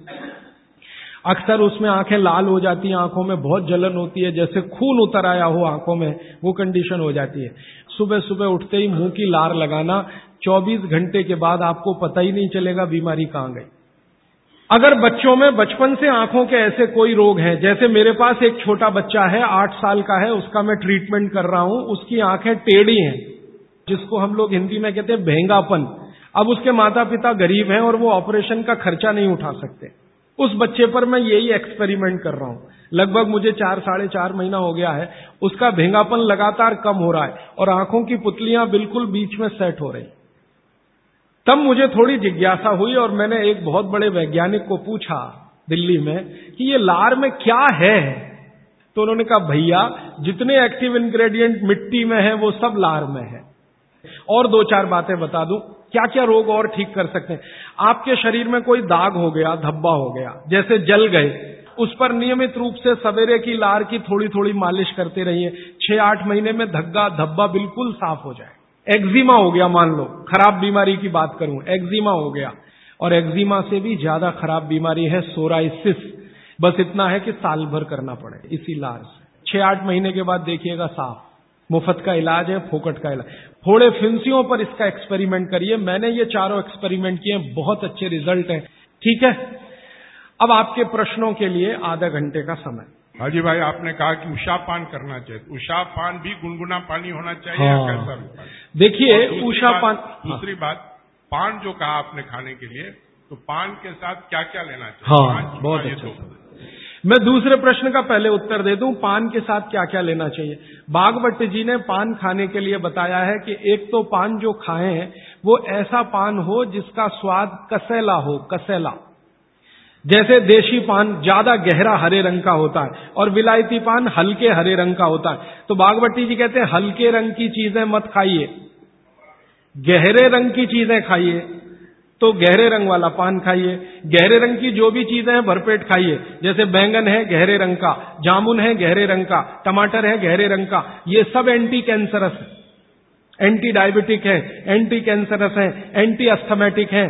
अक्सर उसमें आँखें लाल हो जाती हैं, आँखों में बहुत जलन होती है, जैसे खून उतर आया हो आँखों में, वो कंडीशन हो जाती है। सुबह सुबह उठते ही मुँह की लार लगाना 24 घंटे के बाद आपको पता ही नहीं चलेगा बीमारी कहाँ गई। अगर बच्चों में बचपन से आँखों के ऐसे कोई रोग हैं, जैसे मेरे पास एक छोटा बच्चा है, आठ साल का है, उसका मैं ट्रीटमेंट कर रहा हूँ, उसकी आँखें टेढ़ी हैं, जिसको हम लोग हिंदी में कहते हैं भेंगापन। अब उसके माता पिता गरीब हैं और वो ऑपरेशन का खर्चा नहीं उठा सकते। उस बच्चे पर मैं यही एक्सपेरिमेंट कर रहा हूँ। लगभग मुझे चार, साढ़े चार महीना हो गया है, उसका भेंगापन लगातार कम हो रहा है और आँखों की पुतलियाँ बिल्कुल बीच में सेट हो रही तब मुझे थोड़ी जिज्ञासा हुई और मैंने एक बहुत बड़े वैज्ञानिक को पूछा दिल्ली में कि ये लार में क्या है? तो उन्होंने कहा, भैया, जितने एक्टिव इंग्रेडिएंट मिट्टी में है, वो सब लार में है। और दो चार बातें बता दूँ क्या क्या रोग और ठीक कर सकते हैं? आपके शरीर में कोई दाग हो गया, धब्बा हो गया, जैसे जल गए, उस पर नियमित रूप से सवेरे की लार की थोड़ी थोड़ी मालिश करते रहिए, छह आठ महीने में धग्गा धब्बा बिल्कुल साफ़ हो जाए एक्जिमा हो गया, मान लो। खराब बीमारी की बात करूँ एक्जिमा हो गया। और एक्जिमा से भी ज़्यादा खराब बीमारी है सोराइसिस बस इतना है कि साल भर करना पड़े, इसी इलाज छह आठ महीने के बाद देखिएगा साफ़। मुफ़्त का इलाज है, फोकट का इलाज। फोड़े फिंसियों पर इसका एक्सपेरिमेंट करिए। मैंने ये चारों एक्सपेरिमेंट किए, बहुत अच्छे रिज़ल्ट हैं। ठीक है? अब आपके प्रश्नों के लिए आधा घंटे का समय। हाजी भाई आपने कहा कि उषा पान करना चाहिए। उषा पान भी गुनगुना पानी होना चाहिए हाँ। कैसा देखिए उषा पान दूसरी बात पान जो कहा आपने खाने के लिए तो पान के साथ क्या क्या लेना चाहिए? हाँ बहुत अच्छा मैं दूसरे प्रश्न का पहले उत्तर दे दूँ। पान के साथ क्या क्या लेना चाहिए? बागवट जी ने पान खाने के लिए बताया है कि एक तो पान जो खाएँ वो ऐसा पान हो जिसका स्वाद कसैला हो कसेला। जैसे देशी पान ज़्यादा गहरा हरे रंग का होता है और विलायती पान हल्के हरे रंग का होता है। तो बागवती जी कहते हैं, हल्के रंग की चीज़ें मत खाइए। गहरे रंग की चीज़ें खाइए तो गहरे रंग वाला पान खाइए। गहरे रंग की जो भी चीज़ें हैं, भरपेट खाइए। जैसे बैंगन है गहरे रंग का, जामुन है गहरे रंग का, टमाटर है गहरे रंग का, ये सब एंटी कैंसरस है। एंटी डायबिटिक है एंटी कैंसरस है एंटी अस्थमेटिक है।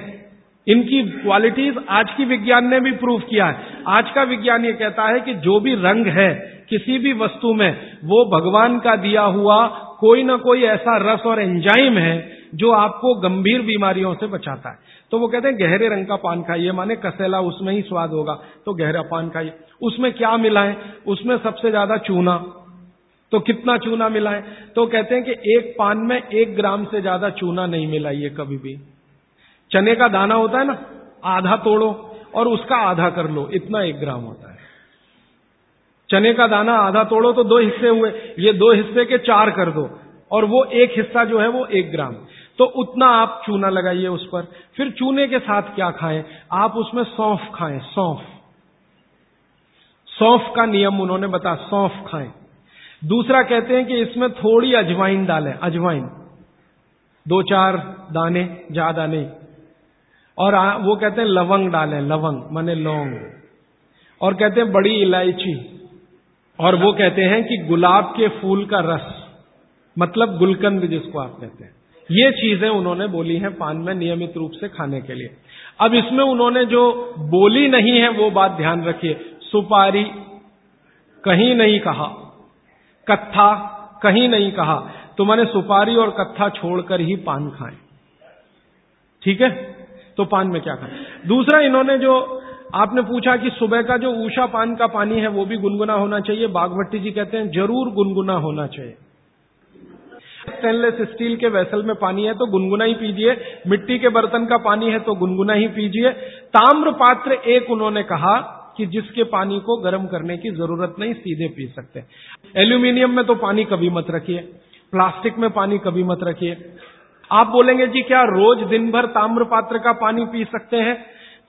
इनकी क्वालिटीज आज की विज्ञान ने भी प्रूव किया है। आज का विज्ञान ये कहता है कि जो भी रंग है, किसी भी वस्तु में, वो भगवान का दिया हुआ कोई ना कोई ऐसा रस और एंजाइम है जो आपको गंभीर बीमारियों से बचाता है। तो वो कहते हैं, गहरे रंग का पान खाइए। माने कसेला, उसमें ही स्वाद होगा। तो गहरा पान खाइए। उसमें क्या मिलाएँ उसमें सबसे ज़्यादा चूना। तो कितना चूना मिलाएँ तो कहते हैं कि एक पान में एक ग्राम से ज़्यादा चूना नहीं मिलाइए कभी भी। चने का दाना होता है ना, आधा तोड़ो और उसका आधा कर लो, इतना एक ग्राम होता है। चने का दाना आधा तोड़ो तो दो हिस्से हुए, ये दो हिस्से के चार कर दो और वो एक हिस्सा जो है वो एक ग्राम। तो उतना आप चूना लगाइए उस पर। फिर चूने के साथ क्या खाएँ? आप उसमें सौंफ खाएँ, सौंफ। सौंफ का नियम उन्होंने बता सौंफ खाएँ। दूसरा कहते हैं कि इसमें थोड़ी अजवाइन डालें, अजवाइन। दो चार दाने, ज़्यादा नहीं और वो कहते हैं लवंग डालें, लवंग, माने लौंग। और कहते हैं बड़ी इलायची। और वो कहते हैं कि गुलाब के फूल का रस मतलब गुलकंद जिसको आप कहते हैं। ये चीज़ें उन्होंने बोली हैं पान में नियमित रूप से खाने के लिए। अब इसमें उन्होंने जो बोली नहीं है, वो बात ध्यान रखिए। सुपारी, कहीं नहीं कहा। कत्था, कहीं नहीं कहा। तो मैंने सुपारी और कत्था छोड़कर ही पान खाएँ। ठीक है? तो पान में क्या खाएँ दूसरा, इन्होंने जो आपने पूछा कि सुबह का जो ऊषा पान का पानी है, वो भी गुनगुना होना चाहिए। बागभट्टी जी कहते हैं, ज़रूर गुनगुना होना चाहिए। स्टेनलेस स्टील के वेसल में पानी है तो गुनगुना ही पीजिए। मिट्टी के बर्तन का पानी है तो गुनगुना ही पीजिए। ताम्र पात्र एक उन्होंने कहा कि जिसके पानी को गर्म करने की ज़रूरत नहीं, सीधे पी सकते एल्यूमिनियम में तो पानी कभी मत रखिए। प्लास्टिक में पानी कभी मत रखिए। आप बोलेंगे, जी क्या रोज दिन भर ताम्र पात्र का पानी पी सकते हैं?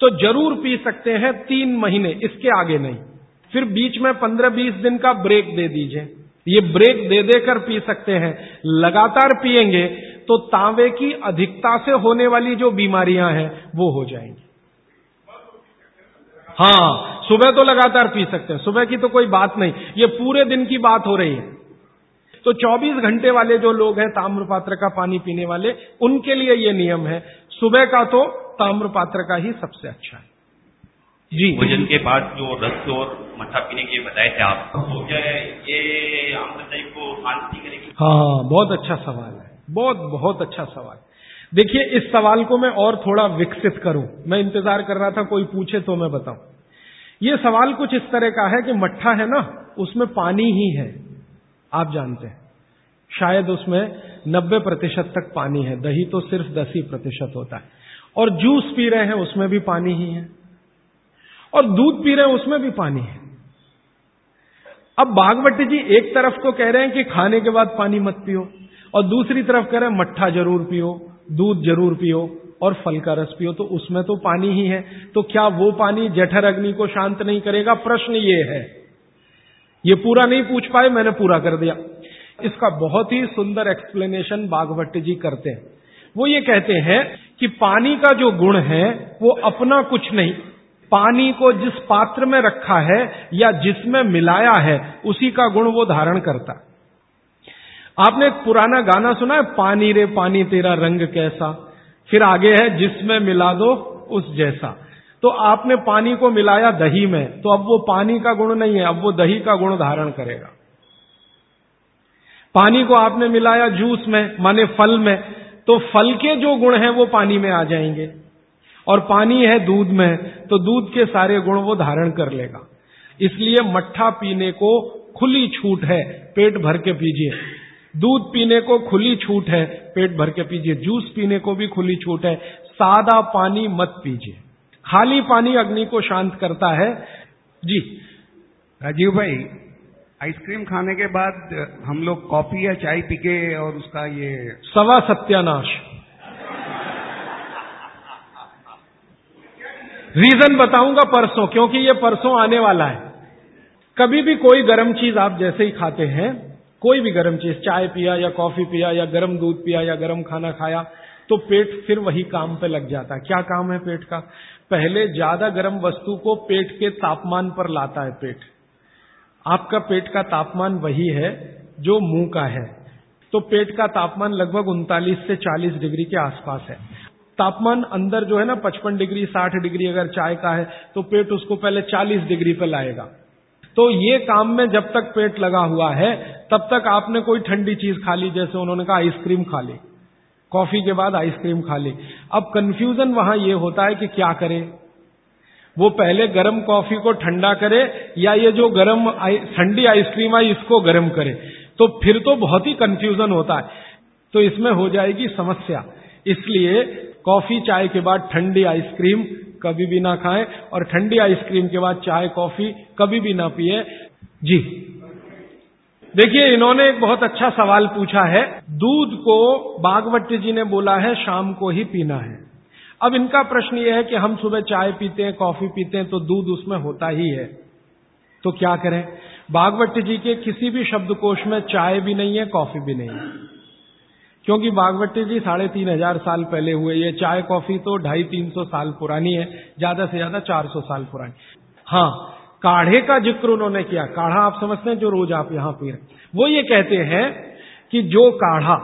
तो ज़रूर पी सकते हैं, तीन महीने, इसके आगे नहीं। फिर बीच में पंद्रह बीस दिन का ब्रेक दे दीजिए। ये ब्रेक दे देकर पी सकते हैं। लगातार पिएँगे तो तांबे की अधिकता से होने वाली जो बीमारियाँ हैं, वो हो जाएँगी। हाँ सुबह तो लगातार पी सकते हैं। सुबह की तो कोई बात नहीं। ये पूरे दिन की बात हो रही है। तो 24 घंटे वाले जो लोग हैं ताम्र पात्र का पानी पीने वाले उनके लिए ये नियम है सुबह का तो ताम्र पात्र का ही सबसे अच्छा है। जी। भोजन के बाद जो रस और मठा पीने के बताए थे आप तो क्या ये को शांति करेगी हाँ बहुत अच्छा सवाल है बहुत बहुत अच्छा सवाल। देखिए इस सवाल को मैं और थोड़ा विकसित करूँ। मैं इंतज़ार कर रहा था कोई पूछे तो मैं बताऊँ। ये सवाल कुछ इस तरह का है कि मट्ठा है ना उसमें पानी ही है। आप जानते हैं। शायद उसमें 90 प्रतिशत तक पानी है। दही तो सिर्फ़ दस ही प्रतिशत होता है। और जूस पी रहे हैं, उसमें भी पानी ही है। और दूध पी रहे हैं, उसमें भी पानी है। अब बागवती जी एक तरफ़ तो कह रहे हैं कि खाने के बाद पानी मत पियो, और दूसरी तरफ़ कह रहे हैं, मट्ठा ज़रूर पियो, दूध ज़रूर पियो, और फल का रस पियो। तो उसमें तो पानी ही है। तो क्या वो पानी जठर अग्नि को शांत नहीं करेगा? प्रश्न ये है। ये पूरा नहीं पूछ पाए, मैंने पूरा कर दिया। इसका बहुत ही सुंदर एक्सप्लेनेशन बागवट जी करते हैं। वो ये कहते हैं कि पानी का जो गुण है, वो अपना कुछ नहीं। पानी को जिस पात्र में रखा है या जिसमें मिलाया है, उसी का गुण वो धारण करता। आपने एक पुराना गाना सुना है, पानी रे पानी तेरा रंग कैसा? फिर आगे है, जिसमें मिला दो, उस जैसा। तो आपने पानी को मिलाया दही में तो अब वो पानी का गुण नहीं है, अब वो दही का गुण धारण करेगा। पानी को आपने मिलाया जूस में, माने फल में तो फल के जो गुण हैं वो पानी में आ जाएँगे। और पानी है दूध में तो दूध के सारे गुण वो धारण कर लेगा। इसलिए मट्ठा पीने को खुली छूट है, पेट भर के पीजिए। दूध पीने को खुली छूट है, पेट भर के पीजिए। जूस पीने को भी खुली छूट है। सादा पानी मत पीजिए। खाली पानी अग्नि को शांत करता है। जी। राजीव भाई आइसक्रीम खाने के बाद हम लोग कॉफ़ी या चाय पी के और उसका ये सवा सत्यानाश। रीजन बताऊँगा परसों क्योंकि ये परसों आने वाला है। कभी भी कोई गर्म चीज़ आप जैसे ही खाते हैं कोई भी गर्म चीज़ चाय पिया या कॉफ़ी पिया या गर्म दूध पिया या गर्म खाना खाया तो पेट फिर वही काम पे लग जाता है। क्या काम है पेट का? पहले ज़्यादा गर्म वस्तु को पेट के तापमान पर लाता है पेट। आपका पेट का तापमान वही है जो मुँह का है। तो पेट का तापमान लगभग उनतालीस से 40 डिग्री के आसपास है। तापमान अंदर जो है ना 55 डिग्री 60 डिग्री अगर चाय का है तो पेट उसको पहले 40 डिग्री पर लाएगा। तो ये काम में जब तक पेट लगा हुआ है, तब तक आपने कोई ठंडी चीज़ खा ली, जैसे उन्होंने कहा, आइसक्रीम खा ली। कॉफ़ी के बाद आइसक्रीम खा ली। अब कंफ्यूजन वहाँ ये होता है कि क्या करे? वो पहले गर्म कॉफ़ी को ठंडा करे या ये जो गर्म ठंडी आइसक्रीम आई, इसको गर्म करे। तो फिर तो बहुत ही कंफ्यूजन होता है। तो इसमें हो जाएगी समस्या। इसलिए कॉफ़ी चाय के बाद ठंडी आइसक्रीम कभी भी ना खाएँ और ठंडी आइसक्रीम के बाद चाय कॉफ़ी कभी भी ना पिए। जी। देखिए, इन्होंने एक बहुत अच्छा सवाल पूछा है। दूध को बागवती जी ने बोला है, शाम को ही पीना है। अब इनका प्रश्न यह है कि हम सुबह चाय पीते हैं, कॉफ़ी पीते हैं तो दूध उसमें होता ही है। तो क्या करें? बागवती जी के किसी भी शब्दकोश में चाय भी नहीं है, कॉफ़ी भी नहीं है। क्योंकि बागवती जी साढ़े तीन हज़ार साल पहले हुए। ये चाय, कॉफ़ी तो ढाई तीन सौ साल पुरानी है, ज़्यादा से ज़्यादा चार सौ साल पुरानी। हाँ काढ़े का ज़िक्र उन्होंने किया। काढ़ा आप समझते हैं जो रोज आप यहाँ पी रहे वो ये कहते हैं कि जो काढ़ा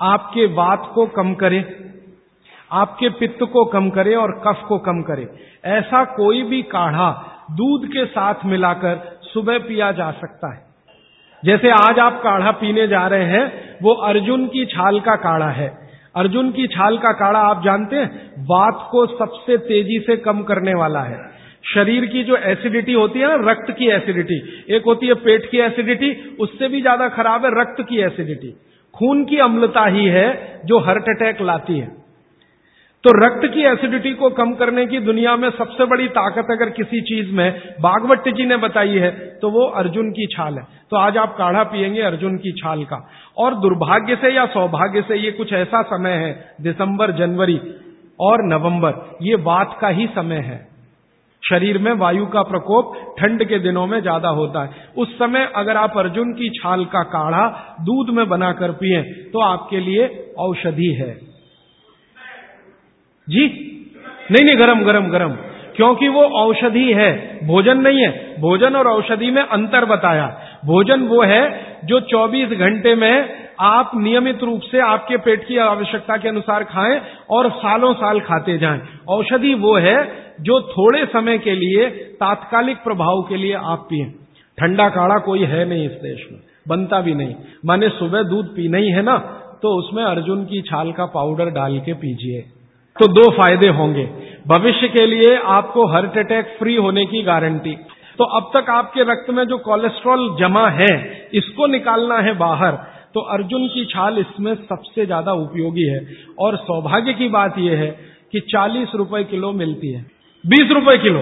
आपके वात को कम करे, आपके पित्त को कम करे और कफ को कम करे, ऐसा कोई भी काढ़ा दूध के साथ मिलाकर सुबह पिया जा सकता है। जैसे आज आप काढ़ा पीने जा रहे हैं, वो अर्जुन की छाल का काढ़ा है। अर्जुन की छाल का काढ़ा आप जानते हैं? वात को सबसे तेज़ी से कम करने वाला है। शरीर की जो एसिडिटी होती है ना, रक्त की एसिडिटी एक होती है पेट की एसिडिटी उससे भी ज़्यादा खराब है रक्त की एसिडिटी खून की अम्लता ही है जो हार्ट अटैक लाती है। तो रक्त की एसिडिटी को कम करने की दुनिया में सबसे बड़ी ताकत अगर किसी चीज़ में भागवत जी ने बताई है तो वो अर्जुन की छाल है। तो आज आप काढ़ा पिएँगे अर्जुन की छाल का। और दुर्भाग्य से या सौभाग्य से ये कुछ ऐसा समय है, दिसंबर, जनवरी और नवंबर, ये बात का ही समय है। शरीर में वायु का प्रकोप ठंड के दिनों में ज़्यादा होता है। उस समय अगर आप अर्जुन की छाल का काढ़ा दूध में बनाकर पिए तो आपके लिए औषधि है। जी? नहीं नहीं, गरम गरम गरम। क्योंकि वो औषधि है। भोजन नहीं है। भोजन और औषधि में अंतर बताया। भोजन वो है जो 24 घंटे में आप नियमित रूप से आपके पेट की आवश्यकता के अनुसार खाएँ और सालों साल खाते जाएँ। औषधि वो है जो थोड़े समय के लिए, तात्कालिक प्रभाव के लिए आप पिए। ठंडा काढ़ा कोई है नहीं इस देश में, बनता भी नहीं। माने सुबह दूध पीना ही है ना तो उसमें अर्जुन की छाल का पाउडर डाल के पीजिए। तो दो फ़ायदे होंगे। भविष्य के लिए आपको हार्ट अटैक फ्री होने की गारंटी तो अब तक आपके रक्त में जो कोलेस्ट्रॉल जमा है, इसको निकालना है बाहर। तो अर्जुन की छाल इसमें सबसे ज़्यादा उपयोगी है। और सौभाग्य की बात यह है कि चालीस रुपए किलो मिलती है। बीस रुपए किलो।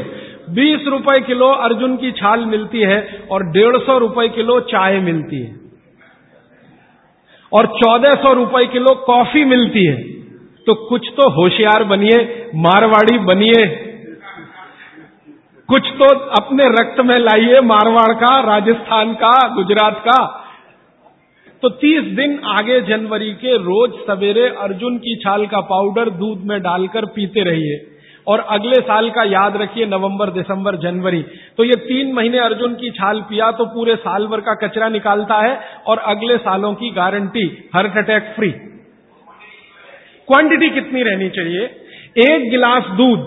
बीस रुपए किलो अर्जुन की छाल मिलती है और डेढ़ सौ रुपए किलो चाय मिलती है। और चौदह सौ रुपए किलो कॉफ़ी मिलती है। तो कुछ तो होशियार बनिए, मारवाड़ी बनिए। कुछ तो अपने रक्त में लाइए, मारवाड़ का, राजस्थान का, गुजरात का। तो तीस दिन आगे जनवरी के रोज सवेरे अर्जुन की छाल का पाउडर दूध में डालकर पीते रहिए। और अगले साल का याद रखिए, नवंबर, दिसंबर, जनवरी। तो ये तीन महीने अर्जुन की छाल पिया तो पूरे साल भर का कचरा निकालता है और अगले सालों की guarantee heart attack free quantity कितनी रहनी चाहिए? एक गिलास दूध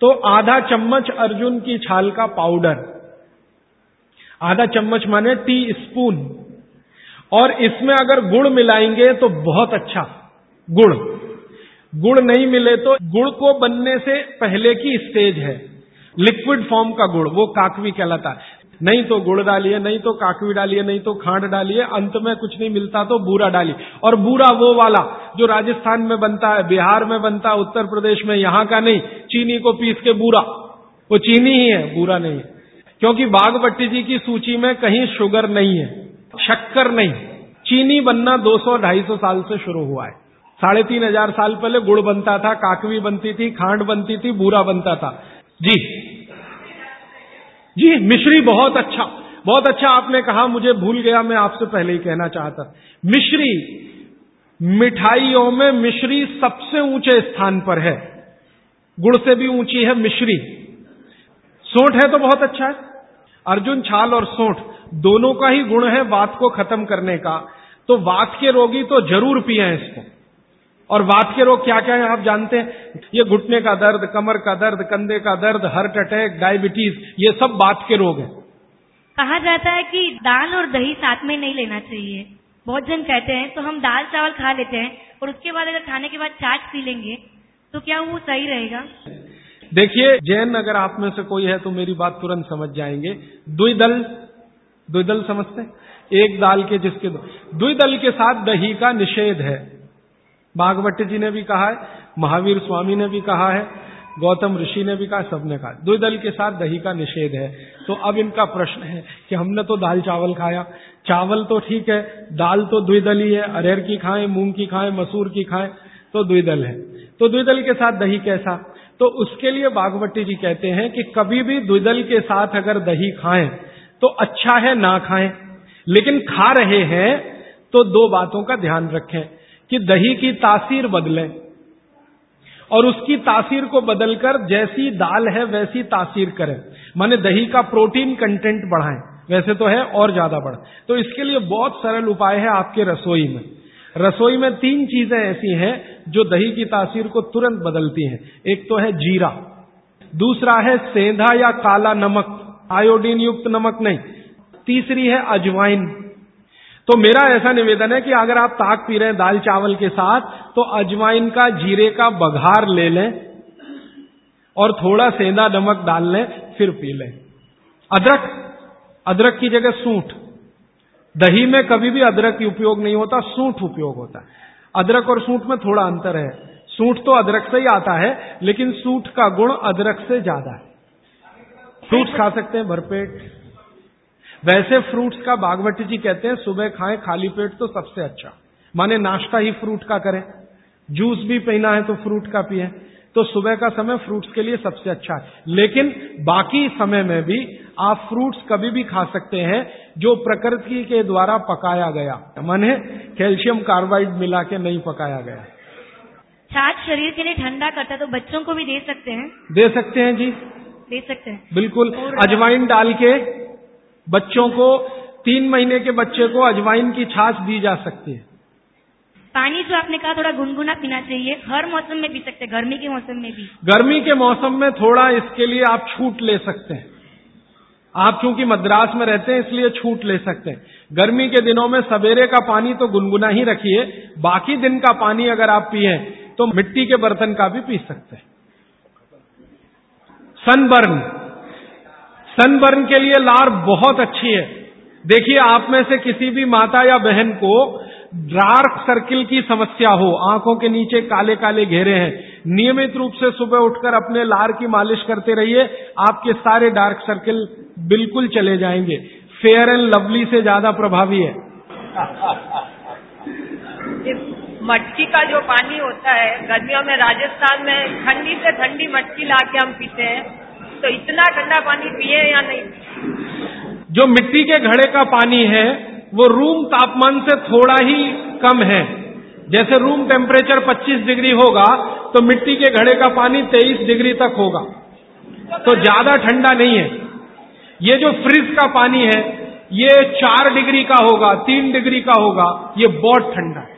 तो आधा चम्मच अर्जुन की छाल का पाउडर आधा चम्मच माने टी स्पून और इसमें अगर गुड़ मिलाएँगे तो बहुत अच्छा गुड़। गुड़ नहीं मिले तो गुड़ को बनने से पहले की स्टेज है। लिक्विड फॉर्म का गुड़ वो काकवी कहलाता है। नहीं तो गुड़ डालिए, नहीं तो काकवी डालिए, नहीं तो खांड डालिए, अंत में कुछ नहीं मिलता तो बूरा डालिए। और बूरा वो वाला जो राजस्थान में बनता है, बिहार में बनता है, उत्तर प्रदेश में, यहाँ का नहीं, चीनी को पीस के बूरा। वो चीनी ही है, बूरा नहीं है। क्योंकि बागवट्टी जी की सूची में कहीं शुगर नहीं है, शक्कर नहीं चीनी बनना 200-250 साल से शुरू हुआ है। साढ़े तीन हज़ार साल पहले गुड़ बनता था, काकवी बनती थी, खांड बनती थी, बूरा बनता था। जी। जी, मिश्री बहुत अच्छा। बहुत अच्छा आपने कहा, मुझे भूल गया, मैं आपसे पहले ही कहना चाहता। मिश्री, मिठाइयों में मिश्री सबसे ऊँचे स्थान पर है। गुड़ से भी ऊँची है मिश्री। सोठ है तो बहुत अच्छा है। अर्जुन, छाल और सोठ दोनों का ही गुण है वात को खत्म करने का। तो वात के रोगी तो ज़रूर पिए इसको। और वात के रोग क्या क्या है आप जानते हैं? ये घुटने का दर्द कमर का दर्द कंधे का दर्द हार्ट अटैक डायबिटीज़ ये सब बात के रोग हैं। कहा जाता है कि दाल और दही साथ में नहीं लेना चाहिए। बहुत जन कहते हैं तो हम दाल चावल खा लेते हैं और उसके बाद अगर खाने के बाद चाट पी लेंगे तो क्या वो सही रहेगा? देखिए जैन अगर आप में से कोई है तो मेरी बात तुरंत समझ जाएँगे। दुई दल द्विदल द्विदल समझते एक दाल के जिसके दो द्विदल के साथ दही का निषेध है। बागवट जी ने भी कहा है, महावीर स्वामी ने भी कहा है, गौतम ऋषि ने भी कहा, सबने कहा द्विदल के साथ दही का निषेध है। तो अब इनका प्रश्न है कि हमने तो दाल चावल खाया। चावल तो ठीक है, दाल तो द्विदल ही है, अरहर की खाएँ, मूंग की खाएँ, मसूर की खाएँ तो द्विदल है। तो द्विदल के साथ दही कैसा? तो उसके लिए बागवती जी कहते हैं कि कभी भी द्विदल के साथ अगर दही खाएँ तो अच्छा है ना खाएँ। लेकिन खा रहे हैं तो दो बातों का ध्यान रखें। कि दही की तासीर बदले और उसकी तासीर को बदलकर जैसी दाल है वैसी तासीर करें। माने दही का प्रोटीन कंटेंट बढ़ाएँ, वैसे तो है और ज़्यादा बढ़। तो इसके लिए बहुत सरल उपाय है आपके रसोई में। रसोई में तीन चीज़ें ऐसी हैं जो दही की तासीर को तुरंत बदलती हैं। एक तो है जीरा, दूसरा है सेंधा या काला नमक, आयोडीन युक्त नमक नहीं। तीसरी है अजवाइन तो मेरा ऐसा निवेदन है कि अगर आप ताक पी रहे हैं दाल चावल के साथ तो अजवाइन का, जीरे का बघार ले लें और थोड़ा सेंधा नमक डाल लें, फिर पी लें। अदरक अदरक की जगह सूंठ। दही में कभी भी अदरक की उपयोग नहीं होता, सूंठ उपयोग होता है। अदरक और सूंठ में थोड़ा अंतर है। सूंठ तो अदरक से ही आता है, लेकिन सूंठ का गुण अदरक से ज़्यादा है। फ्रूट्स खा सकते हैं, भरपेट। वैसे फ्रूट्स का बागवती जी कहते हैं सुबह खाएँ खाली पेट तो सबसे अच्छा। माने नाश्ता ही फ्रूट का करें। जूस भी पीना है तो फ्रूट का पिए। तो सुबह का समय फ्रूट्स के लिए सबसे अच्छा है। लेकिन बाकी समय में भी आप फ्रूट्स कभी भी खा सकते हैं जो प्रकृति के द्वारा पकाया गया। माने कैल्शियम कार्बाइड मिला के नहीं पकाया गया। छाछ शरीर के लिए ठंडा करता है तो बच्चों को भी दे सकते हैं। दे सकते हैं जी। दे सकते हैं। बिल्कुल। अजवाइन डाल के बच्चों को तीन महीने के बच्चे को अजवाइन की छाछ दी जा सकती है। पानी जो आपने कहा थोड़ा गुनगुना पीना चाहिए हर मौसम में पी सकते हैं गर्मी के मौसम में भी। गर्मी के मौसम में थोड़ा इसके लिए आप छूट ले सकते हैं। आप क्योंकि मद्रास में रहते हैं इसलिए छूट ले सकते हैं। गर्मी के दिनों में सवेरे का पानी तो गुनगुना ही रखिए बाकी दिन का पानी अगर आप पिए तो मिट्टी के बर्तन का भी पी सकते हैं। सनबर्न सनबर्न के लिए लार बहुत अच्छी है। देखिए, आप में से किसी भी माता या बहन को डार्क सर्किल की समस्या हो, आँखों के नीचे काले काले घेरे हैं, नियमित रूप से सुबह उठकर अपने लार की मालिश करते रहिए, आपके सारे डार्क सर्किल बिल्कुल चले जाएँगे। फेयर एंड लवली से ज़्यादा प्रभावी है। मटकी का जो पानी होता है, गर्मियों में राजस्थान में ठंडी से ठंडी मटकी ला के हम पीते हैं। तो इतना ठंडा पानी पिए या नहीं? जो मिट्टी के घड़े का पानी है, वो रूम तापमान से थोड़ा ही कम है। जैसे रूम टेम्परेचर 25 डिग्री होगा तो मिट्टी के घड़े का पानी 23 डिग्री तक होगा। तो ज़्यादा ठंडा नहीं है। ये जो फ्रिज का पानी है, ये चार डिग्री का होगा, तीन डिग्री का होगा, ये बहुत ठंडा है।